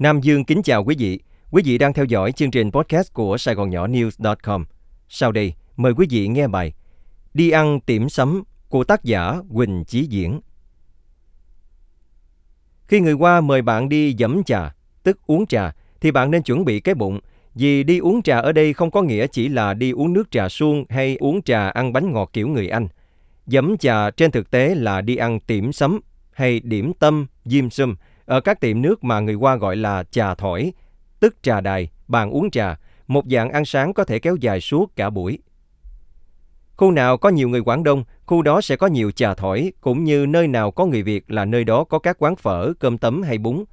Nam Dương kính chào quý vị. Quý vị đang theo dõi chương trình podcast của Sài Gòn Nhỏ News.com. Sau đây, mời quý vị nghe bài Đi ăn tiệm sấm của tác giả Quỳnh Chí Diễn. Khi người qua mời bạn đi dẫm trà, tức uống trà, thì bạn nên chuẩn bị cái bụng. Vì đi uống trà ở đây không có nghĩa chỉ là đi uống nước trà suông hay uống trà ăn bánh ngọt kiểu người Anh. Dẫm trà trên thực tế là đi ăn tiệm sấm hay điểm tâm, diêm sum ở các tiệm nước mà người qua gọi là trà thổi, tức trà đài, bàn uống trà, một dạng ăn sáng có thể kéo dài suốt cả buổi. Khu nào có nhiều người Quảng Đông, khu đó sẽ có nhiều trà thổi, cũng như nơi nào có người Việt là nơi đó có các quán phở, cơm tấm hay bún.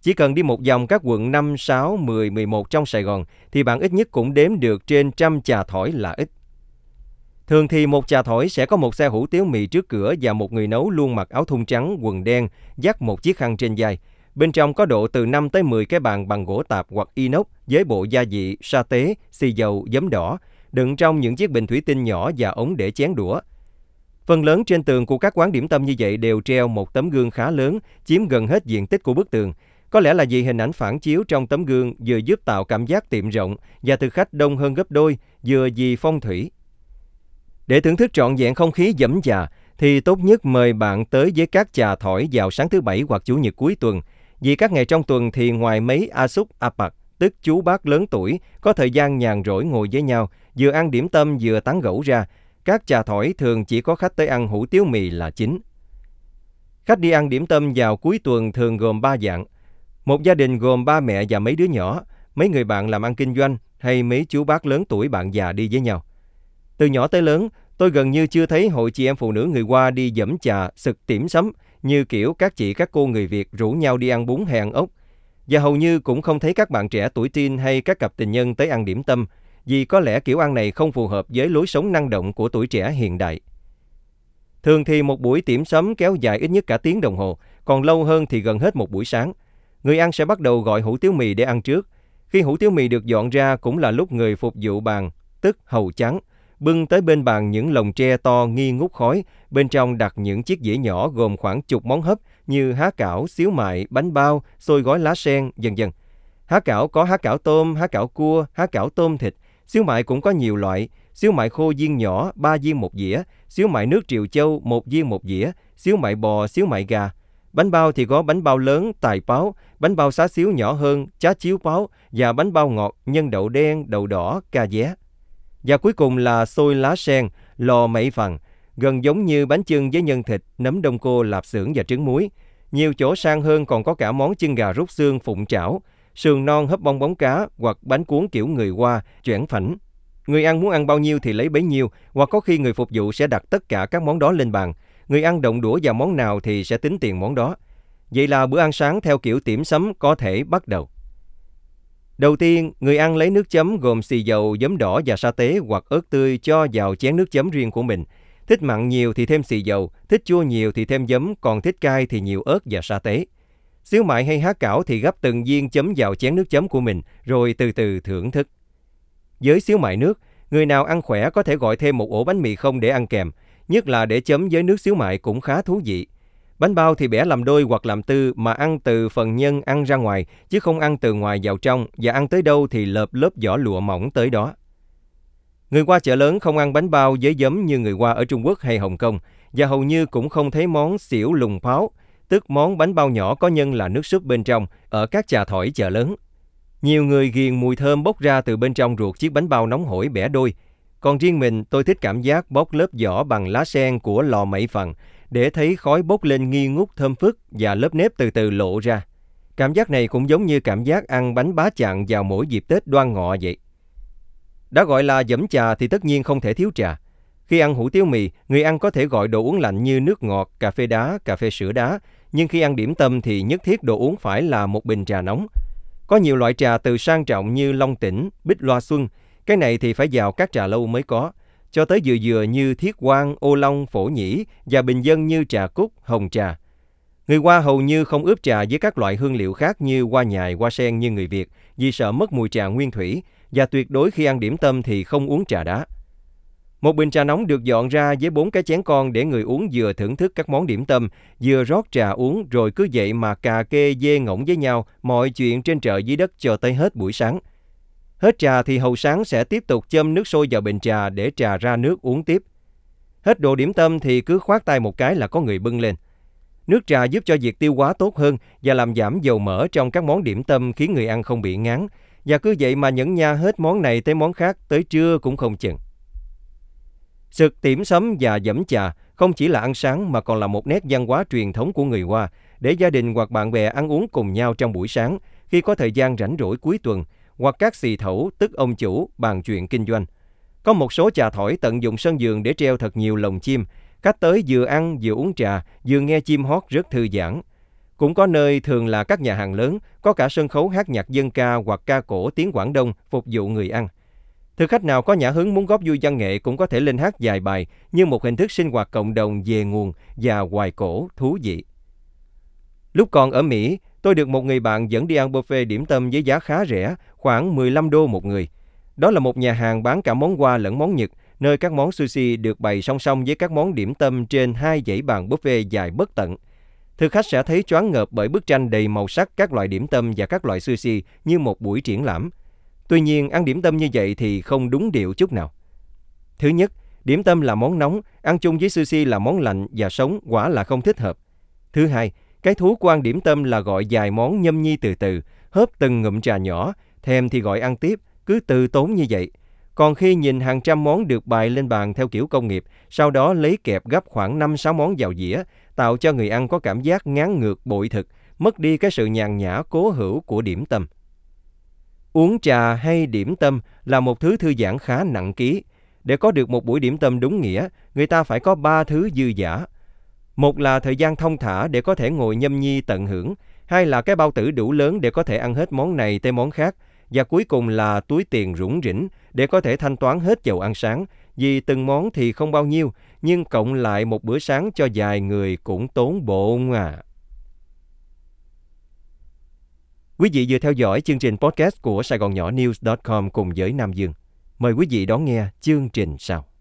Chỉ cần đi một vòng các quận 5, 6, 10, 11 trong Sài Gòn thì bạn ít nhất cũng đếm được trên trăm trà thổi là ít. Thường thì một trà thổi sẽ có một xe hủ tiếu mì trước cửa và một người nấu luôn mặc áo thun trắng, quần đen, dắt một chiếc khăn trên vai. Bên trong có độ từ 5 tới 10 cái bàn bằng gỗ tạp hoặc inox với bộ gia vị, sa tế, xì dầu, giấm đỏ, đựng trong những chiếc bình thủy tinh nhỏ và ống để chén đũa. Phần lớn trên tường của các quán điểm tâm như vậy đều treo một tấm gương khá lớn, chiếm gần hết diện tích của bức tường. Có lẽ là vì hình ảnh phản chiếu trong tấm gương vừa giúp tạo cảm giác tiệm rộng và thực khách đông hơn gấp đôi, vừa vì phong thủy. Để thưởng thức trọn vẹn không khí dẫm già, thì tốt nhất mời bạn tới với các trà thổi vào sáng thứ Bảy hoặc Chủ nhật cuối tuần. Vì các ngày trong tuần thì ngoài mấy A Súc A Pạc, tức chú bác lớn tuổi, có thời gian nhàn rỗi ngồi với nhau, vừa ăn điểm tâm vừa tán gẫu ra, các trà thổi thường chỉ có khách tới ăn hủ tiếu mì là chính. Khách đi ăn điểm tâm vào cuối tuần thường gồm 3 dạng. Một gia đình gồm ba mẹ và mấy đứa nhỏ, mấy người bạn làm ăn kinh doanh hay mấy chú bác lớn tuổi bạn già đi với nhau. Từ nhỏ tới lớn, tôi gần như chưa thấy hội chị em phụ nữ người qua đi dẫm trà, sực tiểm sấm như kiểu các chị các cô người Việt rủ nhau đi ăn bún hay ăn ốc. Và hầu như cũng không thấy các bạn trẻ tuổi teen hay các cặp tình nhân tới ăn điểm tâm, vì có lẽ kiểu ăn này không phù hợp với lối sống năng động của tuổi trẻ hiện đại. Thường thì một buổi tiểm sắm kéo dài ít nhất cả tiếng đồng hồ, còn lâu hơn thì gần hết một buổi sáng. Người ăn sẽ bắt đầu gọi hủ tiếu mì để ăn trước. Khi hủ tiếu mì được dọn ra cũng là lúc người phục vụ bàn, tức hầu trắng, bưng tới bên bàn những lồng tre to nghi ngút khói, bên trong đặt những chiếc dĩa nhỏ gồm khoảng chục món hấp như há cảo, xíu mại, bánh bao, xôi gói lá sen, dần dần. Há cảo có há cảo tôm, há cảo cua, há cảo tôm thịt, xíu mại cũng có nhiều loại, xíu mại khô viên nhỏ, ba viên một dĩa, xíu mại nước triều châu, một viên một dĩa, xíu mại bò, xíu mại gà. Bánh bao thì có bánh bao lớn, tài báo, bánh bao xá xíu nhỏ hơn, chá chiếu báo và bánh bao ngọt, nhân đậu đen, đậu đỏ, cà vé. Và cuối cùng là xôi lá sen, lò mẩy phần, gần giống như bánh chưng với nhân thịt, nấm đông cô, lạp xưởng và trứng muối. Nhiều chỗ sang hơn còn có cả món chân gà rút xương phụng chảo, sườn non hấp bông bóng cá hoặc bánh cuốn kiểu người Hoa, chuyển phảnh. Người ăn muốn ăn bao nhiêu thì lấy bấy nhiêu, hoặc có khi người phục vụ sẽ đặt tất cả các món đó lên bàn. Người ăn động đũa vào món nào thì sẽ tính tiền món đó. Vậy là bữa ăn sáng theo kiểu tiểm sấm có thể bắt đầu. Đầu tiên, người ăn lấy nước chấm gồm xì dầu, giấm đỏ và sa tế hoặc ớt tươi cho vào chén nước chấm riêng của mình. Thích mặn nhiều thì thêm xì dầu, thích chua nhiều thì thêm giấm, còn thích cay thì nhiều ớt và sa tế. Xíu mại hay há cảo thì gấp từng viên chấm vào chén nước chấm của mình, rồi từ từ thưởng thức. Với xíu mại nước, người nào ăn khỏe có thể gọi thêm một ổ bánh mì không để ăn kèm, nhất là để chấm với nước xíu mại cũng khá thú vị. Bánh bao thì bẻ làm đôi hoặc làm tư mà ăn từ phần nhân ăn ra ngoài, chứ không ăn từ ngoài vào trong và ăn tới đâu thì lợp lớp vỏ lụa mỏng tới đó. Người qua chợ lớn không ăn bánh bao với giấm như người qua ở Trung Quốc hay Hồng Kông và hầu như cũng không thấy món xỉu lùng pháo, tức món bánh bao nhỏ có nhân là nước súp bên trong ở các trà thỏi chợ lớn. Nhiều người ghiền mùi thơm bốc ra từ bên trong ruột chiếc bánh bao nóng hổi bẻ đôi. Còn riêng mình tôi thích cảm giác bóc lớp vỏ bằng lá sen của lò mẩy phần để thấy khói bốc lên nghi ngút thơm phức và lớp nếp từ từ lộ ra. Cảm giác này cũng giống như cảm giác ăn bánh bá chạng vào mỗi dịp Tết đoan ngọ vậy. Đã gọi là dẫm trà thì tất nhiên không thể thiếu trà. Khi ăn hủ tiếu mì, người ăn có thể gọi đồ uống lạnh như nước ngọt, cà phê đá, cà phê sữa đá, nhưng khi ăn điểm tâm thì nhất thiết đồ uống phải là một bình trà nóng. Có nhiều loại trà từ sang trọng như Long Tỉnh, Bích Loa Xuân, cái này thì phải vào các trà lâu mới có cho tới dừa dừa như thiết quan, ô long, phổ nhĩ và bình dân như trà cúc, hồng trà. Người Hoa hầu như không ướp trà với các loại hương liệu khác như hoa nhài, hoa sen như người Việt vì sợ mất mùi trà nguyên thủy và tuyệt đối khi ăn điểm tâm thì không uống trà đá. Một bình trà nóng được dọn ra với bốn cái chén con để người uống vừa thưởng thức các món điểm tâm, vừa rót trà uống rồi cứ vậy mà cà kê dê ngỗng với nhau mọi chuyện trên trời dưới đất cho tới hết buổi sáng. Hết trà thì hầu sáng sẽ tiếp tục châm nước sôi vào bình trà để trà ra nước uống tiếp. Hết đồ điểm tâm thì cứ khoát tay một cái là có người bưng lên. Nước trà giúp cho việc tiêu hóa tốt hơn và làm giảm dầu mỡ trong các món điểm tâm khiến người ăn không bị ngán. Và cứ vậy mà nhẫn nha hết món này tới món khác, tới trưa cũng không chừng. Sực tiểm sấm và dẫm trà không chỉ là ăn sáng mà còn là một nét văn hóa truyền thống của người Hoa, để gia đình hoặc bạn bè ăn uống cùng nhau trong buổi sáng khi có thời gian rảnh rỗi cuối tuần hoặc các xì thẩu tức ông chủ bàn chuyện kinh doanh. Có một số trà thổi tận dụng sân vườn để treo thật nhiều lồng chim, khách tới vừa ăn vừa uống trà, vừa nghe chim hót rất thư giãn. Cũng có nơi thường là các nhà hàng lớn, có cả sân khấu hát nhạc dân ca hoặc ca cổ tiếng Quảng Đông phục vụ người ăn. Thực khách nào có nhã hứng muốn góp vui văn nghệ cũng có thể lên hát dài bài như một hình thức sinh hoạt cộng đồng về nguồn và hoài cổ thú vị. Lúc còn ở Mỹ, tôi được một người bạn dẫn đi ăn buffet điểm tâm với giá khá rẻ, khoảng 15 đô một người. Đó là một nhà hàng bán cả món hoa lẫn món Nhật, nơi các món sushi được bày song song với các món điểm tâm trên hai dãy bàn buffet dài bất tận. Thực khách sẽ thấy choáng ngợp bởi bức tranh đầy màu sắc các loại điểm tâm và các loại sushi như một buổi triển lãm. Tuy nhiên, ăn điểm tâm như vậy thì không đúng điệu chút nào. Thứ nhất, điểm tâm là món nóng, ăn chung với sushi là món lạnh và sống quả là không thích hợp. Thứ hai, cái thú của ăn điểm tâm là gọi dài món nhâm nhi từ từ, hớp từng ngụm trà nhỏ, thèm thì gọi ăn tiếp, cứ từ tốn như vậy. Còn khi nhìn hàng trăm món được bày lên bàn theo kiểu công nghiệp, sau đó lấy kẹp gấp khoảng 5-6 món vào dĩa, tạo cho người ăn có cảm giác ngán ngược bội thực, mất đi cái sự nhàn nhã cố hữu của điểm tâm. Uống trà hay điểm tâm là một thứ thư giãn khá nặng ký. Để có được một buổi điểm tâm đúng nghĩa, người ta phải có ba thứ dư giả. Một là thời gian thông thả để có thể ngồi nhâm nhi tận hưởng, hai là cái bao tử đủ lớn để có thể ăn hết món này tới món khác, và cuối cùng là túi tiền rủng rỉnh để có thể thanh toán hết dầu ăn sáng, vì từng món thì không bao nhiêu, nhưng cộng lại một bữa sáng cho vài người cũng tốn bộ à. Quý vị vừa theo dõi chương trình podcast của Sài Gòn Nhỏ News.com cùng với Nam Dương. Mời quý vị đón nghe chương trình sau.